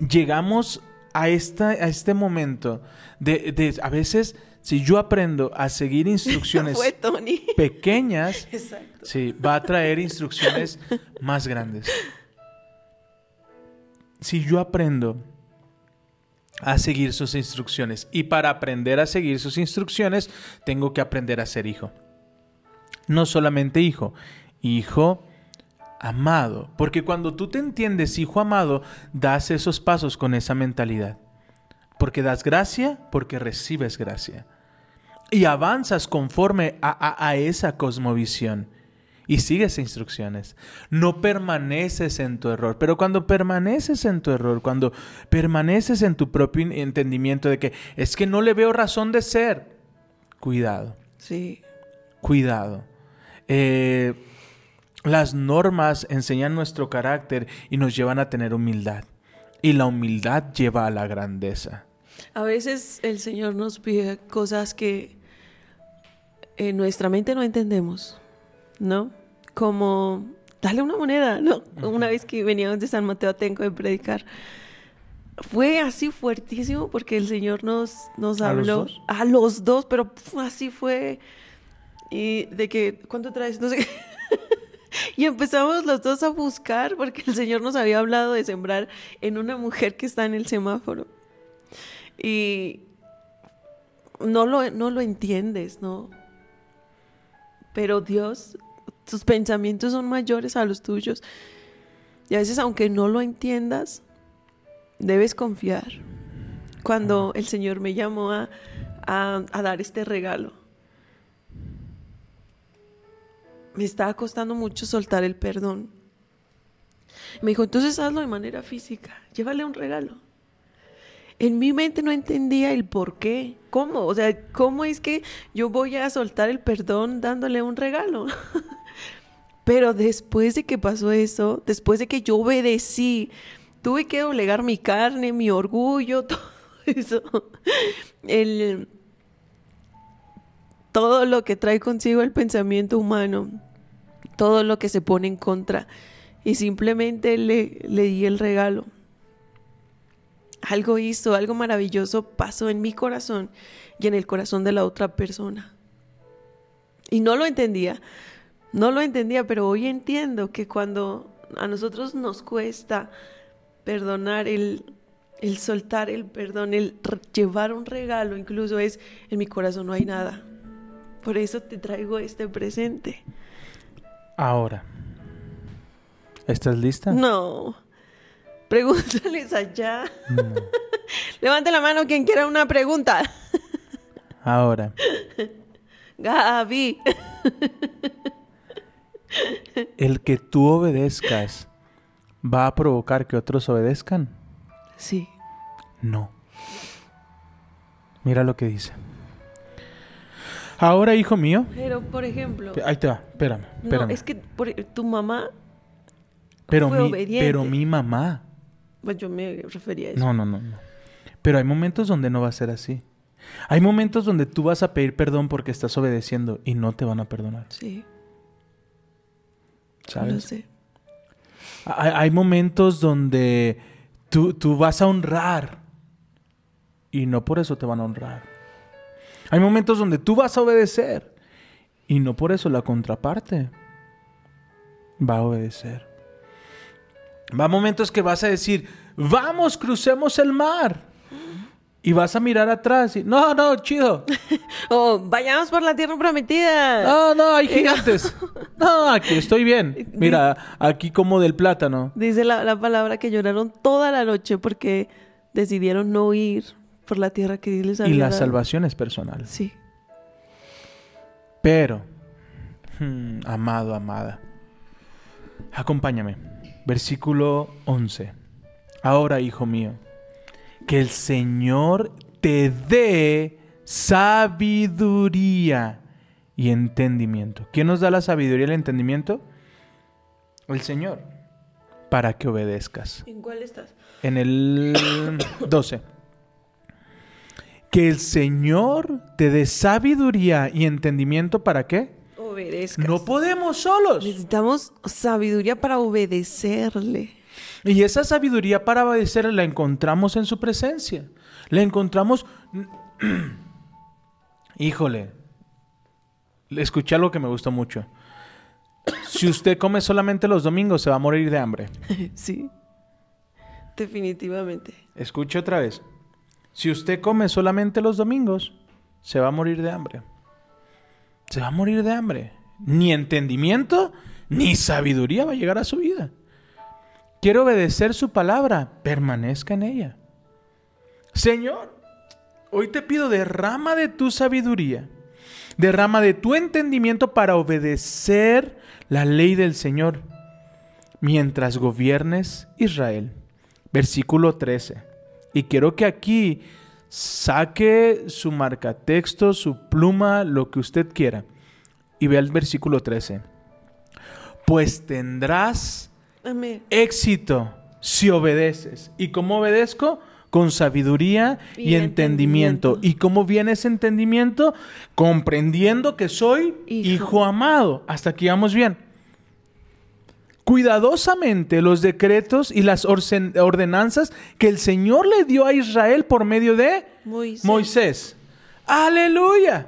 Speaker 4: llegamos a, esta, a este momento de, de, a veces, si yo aprendo a seguir [laughs] instrucciones
Speaker 3: Fue Tony.
Speaker 4: pequeñas, [laughs]
Speaker 3: Exacto.
Speaker 4: Sí, va a traer instrucciones más grandes. Si yo aprendo a seguir sus instrucciones y para aprender a seguir sus instrucciones tengo que aprender a ser hijo. No solamente hijo, hijo amado, porque cuando tú te entiendes hijo amado, das esos pasos con esa mentalidad. Porque das gracia, porque recibes gracia. Y avanzas conforme a, a- a esa cosmovisión. Y sigues instrucciones. No permaneces en tu error. Pero cuando permaneces en tu error, cuando permaneces en tu propio entendimiento de que es que no le veo razón de ser, cuidado,
Speaker 3: Sí.
Speaker 4: cuidado. Eh, las normas enseñan nuestro carácter y nos llevan a tener humildad. Y la humildad lleva a la grandeza.
Speaker 3: A veces el Señor nos pide cosas que en nuestra mente no entendemos, ¿no? Como dale una moneda, [laughs] ¿no? Una vez que veníamos de San Mateo Atenco de predicar, fue así fuertísimo porque el Señor nos, nos
Speaker 4: ¿A los
Speaker 3: habló
Speaker 4: dos?
Speaker 3: a los dos, pero así fue. Y de que, ¿cuánto traes? No sé qué. [laughs] Y empezamos los dos a buscar porque el Señor nos había hablado de sembrar en una mujer que está en el semáforo. Y no lo, no lo entiendes, ¿no? Pero Dios, tus pensamientos son mayores a los tuyos. Y a veces, aunque no lo entiendas, debes confiar. Cuando el Señor me llamó a, a, a dar este regalo, me estaba costando mucho soltar el perdón. Me dijo, entonces hazlo de manera física, llévale un regalo. En mi mente no entendía el por qué, cómo, o sea, cómo es que yo voy a soltar el perdón dándole un regalo. [laughs] Pero después de que pasó eso, después de que yo obedecí, tuve que doblegar mi carne, mi orgullo, [laughs] todo eso. El, todo lo que trae consigo el pensamiento humano, todo lo que se pone en contra. Y simplemente le, le di el regalo. Algo hizo, algo maravilloso pasó en mi corazón y en el corazón de la otra persona. Y no lo entendía, no lo entendía, pero hoy entiendo que cuando a nosotros nos cuesta perdonar, el, el soltar el perdón, el llevar un regalo, incluso es, en mi corazón no hay nada. Por eso te traigo este presente.
Speaker 4: Ahora. ¿Estás lista?
Speaker 3: No. Pregúntales allá.
Speaker 4: No. [laughs]
Speaker 3: Levante la mano quien quiera una pregunta.
Speaker 4: Ahora. [laughs]
Speaker 3: Gaby. [laughs]
Speaker 4: ¿El que tú obedezcas va a provocar que otros obedezcan?
Speaker 3: Sí.
Speaker 4: No. Mira lo que dice. Ahora, hijo mío.
Speaker 3: Pero, por ejemplo,
Speaker 4: Ahí te va, espérame,
Speaker 3: no,
Speaker 4: espérame.
Speaker 3: es que por- tu mamá,
Speaker 4: pero,
Speaker 3: fue
Speaker 4: mi,
Speaker 3: obediente.
Speaker 4: pero mi mamá.
Speaker 3: pues yo me refería a eso.
Speaker 4: No, no, no, no. Pero hay momentos donde no va a ser así. Hay momentos donde tú vas a pedir perdón porque estás obedeciendo y no te van a perdonar,
Speaker 3: Sí,
Speaker 4: Hay, hay momentos donde tú, tú vas a honrar y no por eso te van a honrar. Hay momentos donde tú vas a obedecer y no por eso la contraparte va a obedecer. Va a momentos que vas a decir, vamos, crucemos el mar. Y vas a mirar atrás y, no, no, chido. [laughs]
Speaker 3: Oh, vayamos por la tierra prometida.
Speaker 4: No, no, hay gigantes. No, aquí estoy bien. [laughs] Mira, aquí como del plátano.
Speaker 3: Dice la, la palabra que lloraron toda la noche porque decidieron no ir por la tierra que les había
Speaker 4: Y la
Speaker 3: dado.
Speaker 4: salvación es personal.
Speaker 3: Sí.
Speaker 4: Pero, hmm, amado, amada, acompáñame. Versículo 11. Ahora, hijo mío, que el Señor te dé sabiduría y entendimiento. ¿Quién nos da la sabiduría y el entendimiento? El Señor. Para que obedezcas.
Speaker 3: ¿En cuál estás?
Speaker 4: En el [coughs] 12. Que el Señor te dé sabiduría y entendimiento para qué?
Speaker 3: Obedezcas.
Speaker 4: No podemos solos.
Speaker 3: Necesitamos sabiduría para obedecerle.
Speaker 4: Y esa sabiduría para obedecer la encontramos en su presencia. La encontramos... [clears throat] Híjole. Escuché algo que me gustó mucho. Si usted come solamente los domingos, se va a morir de hambre. [laughs]
Speaker 3: sí. Definitivamente.
Speaker 4: Escuche otra vez. Si usted come solamente los domingos, se va a morir de hambre. Se va a morir de hambre. Ni entendimiento, ni sabiduría va a llegar a su vida. Quiere obedecer su palabra, permanezca en ella. Señor, hoy te pido derrama de tu sabiduría, derrama de tu entendimiento para obedecer la ley del Señor mientras gobiernes Israel. Versículo 13. Y quiero que aquí saque su marcatexto, su pluma, lo que usted quiera. Y vea el versículo 13. Pues tendrás
Speaker 3: Amén.
Speaker 4: éxito si obedeces. ¿Y cómo obedezco? Con sabiduría y,
Speaker 3: Y
Speaker 4: entendimiento.
Speaker 3: entendimiento.
Speaker 4: ¿Y cómo viene ese entendimiento? Comprendiendo que soy hijo,
Speaker 3: Hijo.
Speaker 4: amado. Hasta aquí vamos bien. Cuidadosamente los decretos y las ordenanzas que el Señor le dio a Israel por medio de
Speaker 3: Moisés.
Speaker 4: Moisés. Aleluya.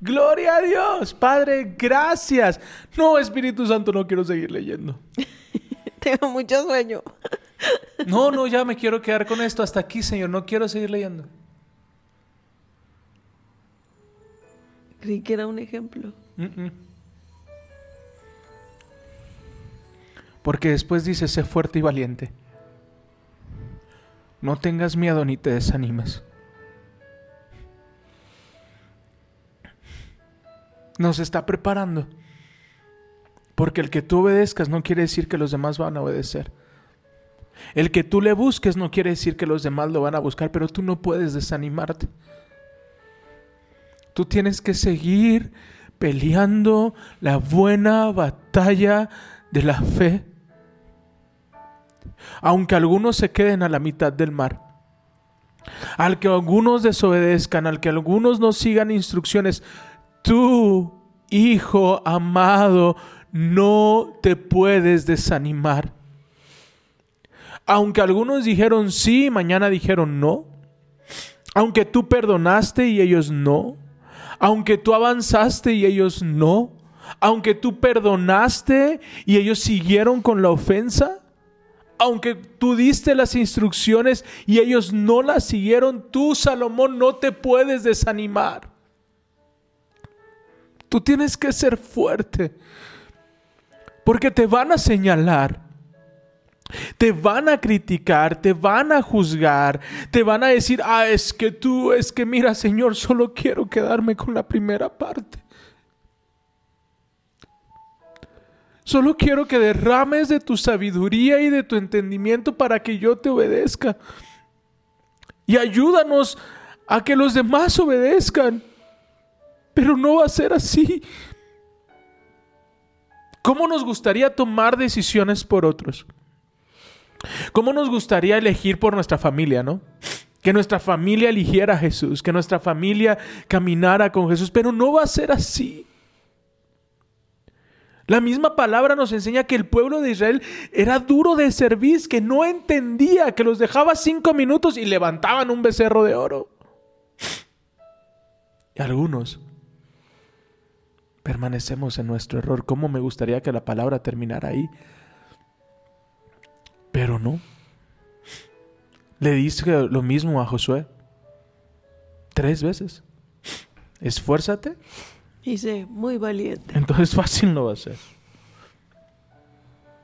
Speaker 4: Gloria a Dios. Padre, gracias. No, Espíritu Santo, no quiero seguir leyendo. [laughs] [laughs]
Speaker 3: Tengo mucho sueño.
Speaker 4: No, no, ya me quiero quedar con esto. Hasta aquí, Señor. No quiero seguir leyendo.
Speaker 3: Creí que era un ejemplo.
Speaker 4: Porque después dice, sé fuerte y valiente. No tengas miedo ni te desanimes. Nos está preparando. Porque el que tú obedezcas no quiere decir que los demás van a obedecer. El que tú le busques no quiere decir que los demás lo van a buscar, pero tú no puedes desanimarte. Tú tienes que seguir peleando la buena batalla de la fe. Aunque algunos se queden a la mitad del mar. Al que algunos desobedezcan, al que algunos no sigan instrucciones, tú, hijo amado, no te puedes desanimar. Aunque algunos dijeron sí, mañana dijeron no. Aunque tú perdonaste y ellos no. Aunque tú avanzaste y ellos no. Aunque tú perdonaste y ellos siguieron con la ofensa, aunque tú diste las instrucciones y ellos no las siguieron, tú, Salomón, no te puedes desanimar. Tú tienes que ser fuerte. Porque te van a señalar. Te van a criticar, te van a juzgar, te van a decir, ah, es que tú, es que mira, Señor, solo quiero quedarme con la primera parte. Solo quiero que derrames de tu sabiduría y de tu entendimiento para que yo te obedezca. Y ayúdanos a que los demás obedezcan. Pero no va a ser así. ¿Cómo nos gustaría tomar decisiones por otros? ¿Cómo nos gustaría elegir por nuestra familia, no? Que nuestra familia eligiera a Jesús, que nuestra familia caminara con Jesús, pero no va a ser así. La misma palabra nos enseña que el pueblo de Israel era duro de servir, que no entendía, que los dejaba cinco minutos y levantaban un becerro de oro. Algunos permanecemos en nuestro error. ¿Cómo me gustaría que la palabra terminara ahí? Pero no. Le dice lo mismo a Josué. Tres veces. Esfuérzate.
Speaker 3: Dice, muy valiente.
Speaker 4: Entonces [laughs] fácil no va a ser.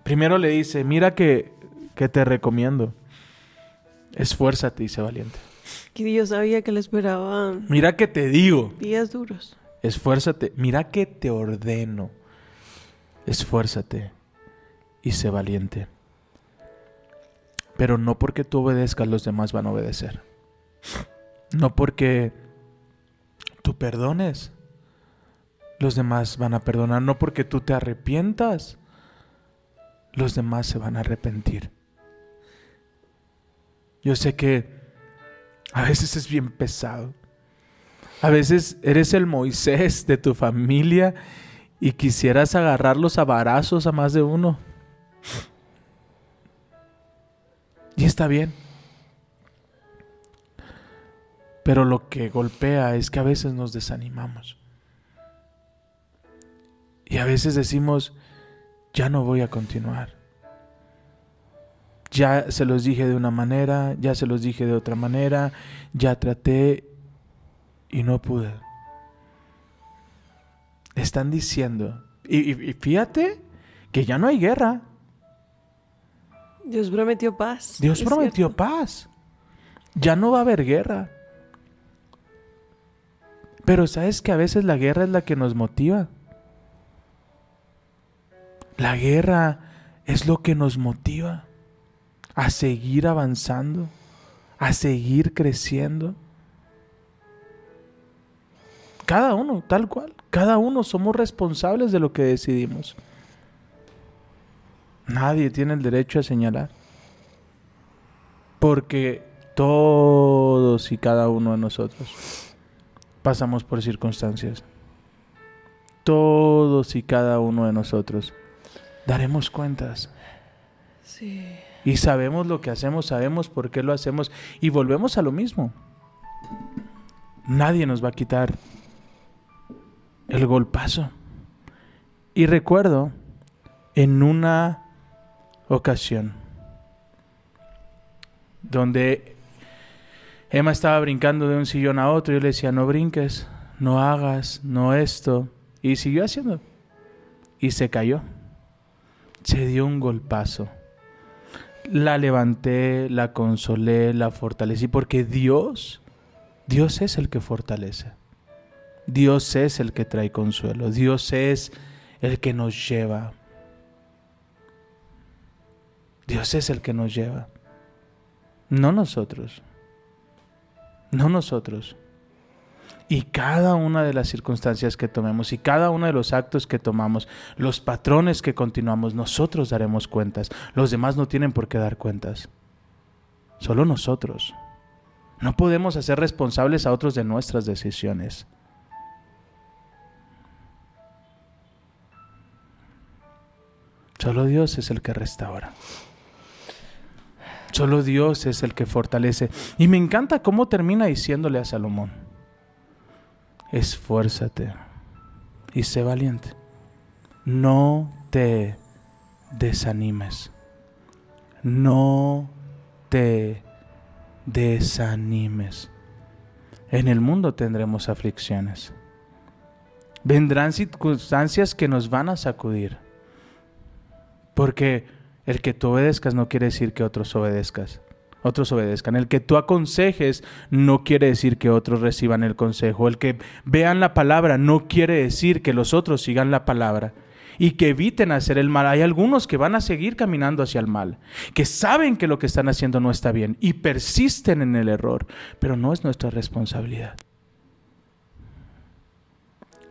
Speaker 4: Primero le dice, mira que, que te recomiendo. Esfuérzate y sé valiente.
Speaker 3: Que Dios sabía que le esperaban
Speaker 4: Mira que te digo.
Speaker 3: días duros.
Speaker 4: Esfuérzate. Mira que te ordeno. Esfuérzate y sé valiente. Pero no porque tú obedezcas, los demás van a obedecer. No porque tú perdones, los demás van a perdonar. No porque tú te arrepientas, los demás se van a arrepentir. Yo sé que a veces es bien pesado. A veces eres el Moisés de tu familia y quisieras agarrar los abarazos a más de uno. Y está bien. Pero lo que golpea es que a veces nos desanimamos. Y a veces decimos, ya no voy a continuar. Ya se los dije de una manera, ya se los dije de otra manera, ya traté y no pude. Están diciendo, y, y- y fíjate que ya no hay guerra.
Speaker 3: Dios prometió paz.
Speaker 4: Dios prometió
Speaker 3: cierto.
Speaker 4: paz. Ya no va a haber guerra. Pero sabes que a veces la guerra es la que nos motiva. La guerra es lo que nos motiva a seguir avanzando, a seguir creciendo. Cada uno, tal cual. Cada uno somos responsables de lo que decidimos. Nadie tiene el derecho a señalar. Porque todos y cada uno de nosotros pasamos por circunstancias. Todos y cada uno de nosotros daremos cuentas.
Speaker 3: Sí.
Speaker 4: Y sabemos lo que hacemos, sabemos por qué lo hacemos. Y volvemos a lo mismo. Nadie nos va a quitar el golpazo. Y recuerdo en una ocasión donde Emma estaba brincando de un sillón a otro. Yo le decía, no brinques, no hagas, no esto. Y siguió haciendo. Y se cayó. Se dio un golpazo. La levanté, la consolé, la fortalecí, porque Dios, Dios es el que fortalece. Dios es el que trae consuelo. Dios es el que nos lleva. Dios es el que nos lleva. No nosotros. No nosotros. Y cada una de las circunstancias que tomemos y cada uno de los actos que tomamos, los patrones que continuamos, nosotros daremos cuentas. Los demás no tienen por qué dar cuentas. Solo nosotros. No podemos hacer responsables a otros de nuestras decisiones. Solo Dios es el que restaura. Solo Dios es el que fortalece. Y me encanta cómo termina diciéndole a Salomón, esfuérzate y sé valiente. no te desanimes. No te desanimes. En el mundo tendremos aflicciones. Vendrán circunstancias que nos van a sacudir. Porque el que tú obedezcas no quiere decir que otros obedezcas. Otros obedezcan. El que tú aconsejes no quiere decir que otros reciban el consejo. El que vean la palabra no quiere decir que los otros sigan la palabra y que eviten hacer el mal. Hay algunos que van a seguir caminando hacia el mal, que saben que lo que están haciendo no está bien y persisten en el error, pero no es nuestra responsabilidad.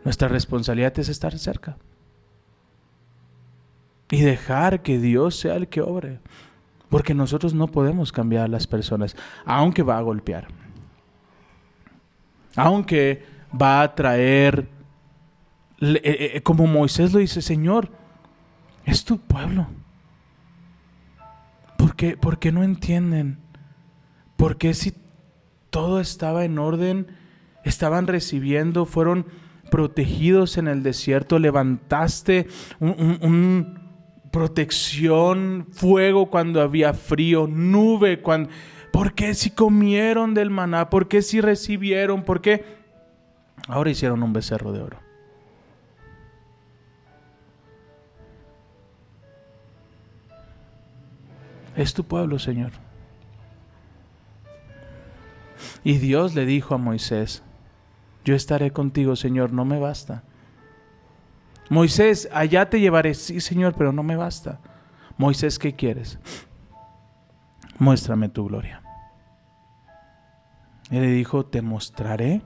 Speaker 4: Nuestra responsabilidad es estar cerca y dejar que Dios sea el que obre, porque nosotros no podemos cambiar a las personas, aunque va a golpear, aunque va a traer eh, eh, como Moisés lo dice, Señor, es tu pueblo. ¿Por qué, ¿Por qué no entienden? ¿Por qué si todo estaba en orden, estaban recibiendo, fueron protegidos en el desierto, levantaste un, protección, fuego cuando había frío, nube cuando... ¿Por qué si comieron del maná? ¿Por qué si recibieron? ¿Por qué? Ahora hicieron un becerro de oro. Es tu pueblo, Señor. Y Dios le dijo a Moisés, yo estaré contigo, Señor, no me basta. Moisés, allá te llevaré, sí, Señor, pero no me basta. Moisés, ¿qué quieres? Muéstrame tu gloria. Él le dijo, te mostraré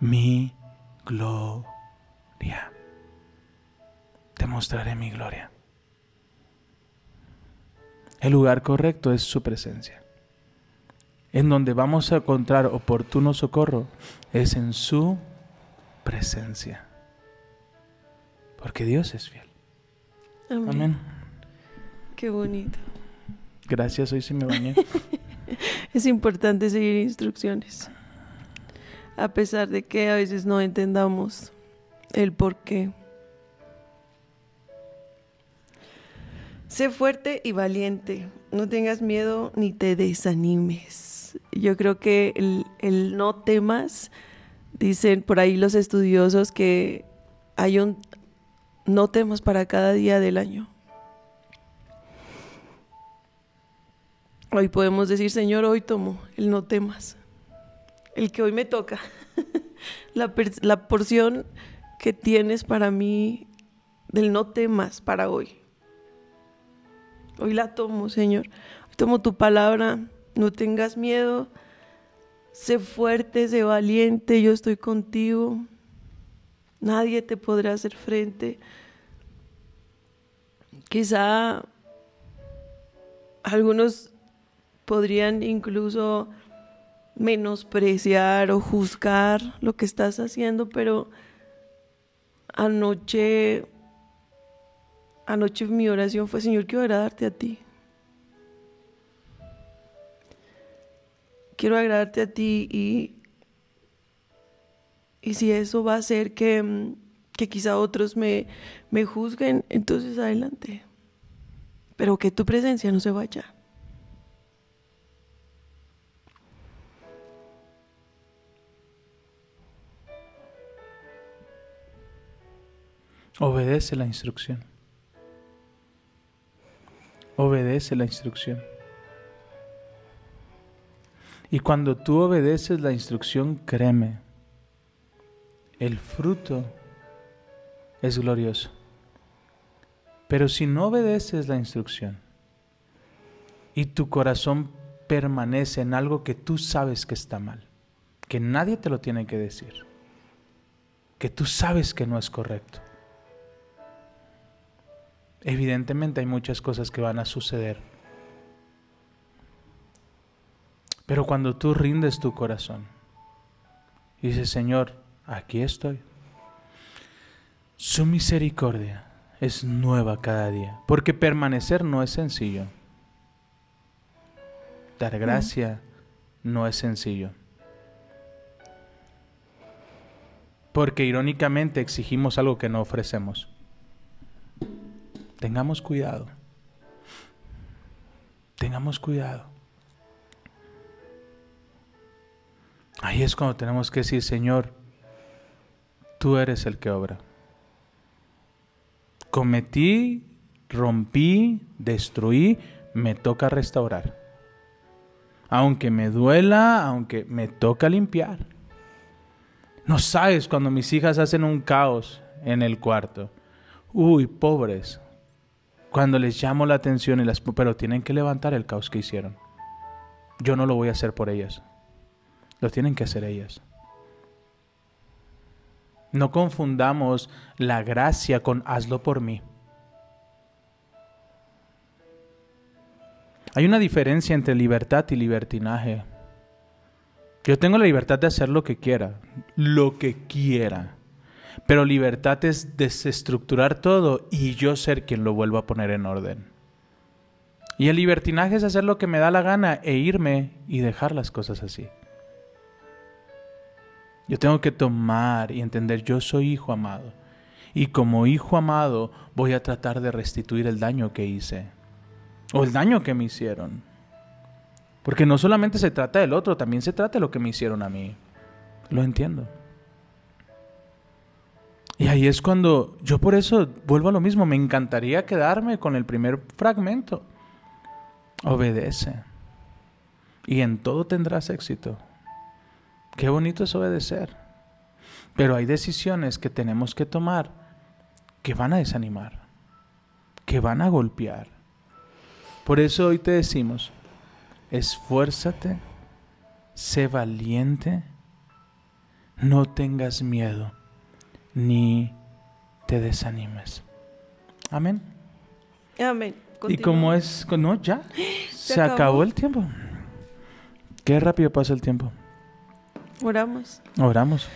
Speaker 4: mi gloria. Te mostraré mi gloria. El lugar correcto es su presencia. En donde vamos a encontrar oportuno socorro es en su presencia. Porque Dios es fiel. Amén.
Speaker 3: Qué bonito.
Speaker 4: Gracias, hoy sí me bañé. [laughs]
Speaker 3: es importante seguir instrucciones. A pesar de que a veces no entendamos el por qué. Sé fuerte y valiente, no tengas miedo ni te desanimes. Yo creo que el, no temas, dicen por ahí los estudiosos que hay un no temas para cada día del año. Hoy podemos decir, Señor, hoy tomo el no temas, el que hoy me toca, [laughs] la, porción que tienes para mí del no temas para hoy. Hoy la tomo, Señor. Hoy tomo tu palabra. No tengas miedo. Sé fuerte, sé valiente. Yo estoy contigo. Nadie te podrá hacer frente. Quizá algunos podrían incluso menospreciar o juzgar lo que estás haciendo, pero anoche Anoche mi oración fue, Señor, quiero agradarte a ti. Quiero agradarte a ti y, y si eso va a hacer que, que quizá otros me, me juzguen, entonces adelante. Pero que tu presencia no se vaya.
Speaker 4: Obedece la instrucción. Obedece la instrucción. Y cuando tú obedeces la instrucción, créeme, el fruto es glorioso. Pero si no obedeces la instrucción y tu corazón permanece en algo que tú sabes que está mal, que nadie te lo tiene que decir, que tú sabes que no es correcto, evidentemente hay muchas cosas que van a suceder. Pero cuando tú rindes tu corazón y dices, Señor, aquí estoy. Su misericordia es nueva cada día, porque permanecer no es sencillo. Dar gracia no es sencillo. Porque irónicamente exigimos algo que no ofrecemos. tengamos cuidado. Tengamos cuidado. Ahí es cuando tenemos que decir, Señor, tú eres el que obra. Cometí, rompí, destruí, me toca restaurar. Aunque me duela, aunque me toca limpiar. No sabes cuando mis hijas hacen un caos en el cuarto. Uy, pobres. Cuando les llamo la atención y las pero tienen que levantar el caos que hicieron. Yo no lo voy a hacer por ellas. Lo tienen que hacer ellas. No confundamos la gracia con hazlo por mí. Hay una diferencia entre libertad y libertinaje. Yo tengo la libertad de hacer lo que quiera, lo que quiera. Pero libertad es desestructurar todo y yo ser quien lo vuelva a poner en orden. Y el libertinaje es hacer lo que me da la gana e irme y dejar las cosas así. Yo tengo que tomar y entender, yo soy hijo amado. Y como hijo amado voy a tratar de restituir el daño que hice. O el daño que me hicieron. Porque no solamente se trata del otro, también se trata de lo que me hicieron a mí. Lo entiendo. Y ahí es cuando yo por eso vuelvo a lo mismo, me encantaría quedarme con el primer fragmento. Obedece. Y en todo tendrás éxito. Qué bonito es obedecer. Pero hay decisiones que tenemos que tomar que van a desanimar, que van a golpear. Por eso hoy te decimos, esfuérzate, sé valiente, no tengas miedo ni te desanimes. Amén.
Speaker 3: Amén.
Speaker 4: Y como es, no, ya, [gasps] se, acabó. el tiempo. Qué rápido pasa el tiempo.
Speaker 3: Oramos.
Speaker 4: Oramos.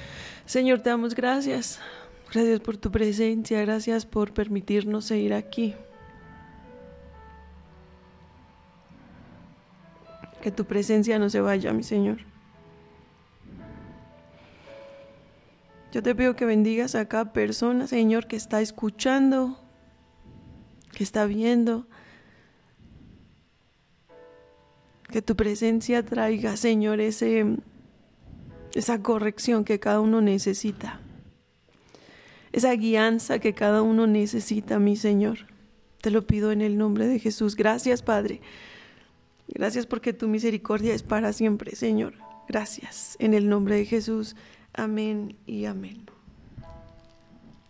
Speaker 3: Señor, te damos gracias. Gracias por tu presencia, gracias por permitirnos seguir aquí. Que tu presencia no se vaya, mi Señor. Yo te pido que bendigas a cada persona, Señor, que está escuchando, que está viendo. Que tu presencia traiga, Señor, ese, esa corrección que cada uno necesita. Esa guianza que cada uno necesita, mi Señor. Te lo pido en el nombre de Jesús. Gracias, Padre. Gracias porque tu misericordia es para siempre, Señor. Gracias. En el nombre de Jesús. Amén y amén.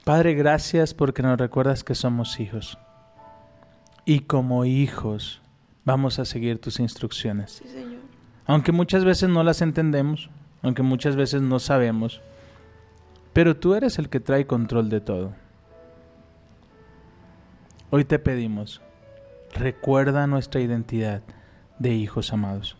Speaker 4: Padre, gracias porque nos recuerdas que somos hijos. Y como hijos vamos a seguir tus instrucciones.
Speaker 3: Sí, Señor.
Speaker 4: Aunque muchas veces no las entendemos, aunque muchas veces no sabemos, pero tú eres el que trae control de todo. Hoy te pedimos, recuerda nuestra identidad de hijos amados.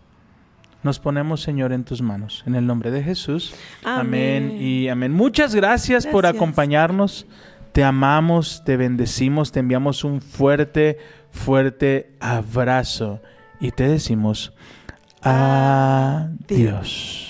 Speaker 4: Nos ponemos, Señor, en tus manos. En el nombre de Jesús. Amén,
Speaker 3: Amén.
Speaker 4: y amén. Muchas gracias, por acompañarnos. Te amamos, te bendecimos, te enviamos un fuerte, fuerte abrazo y te decimos adiós.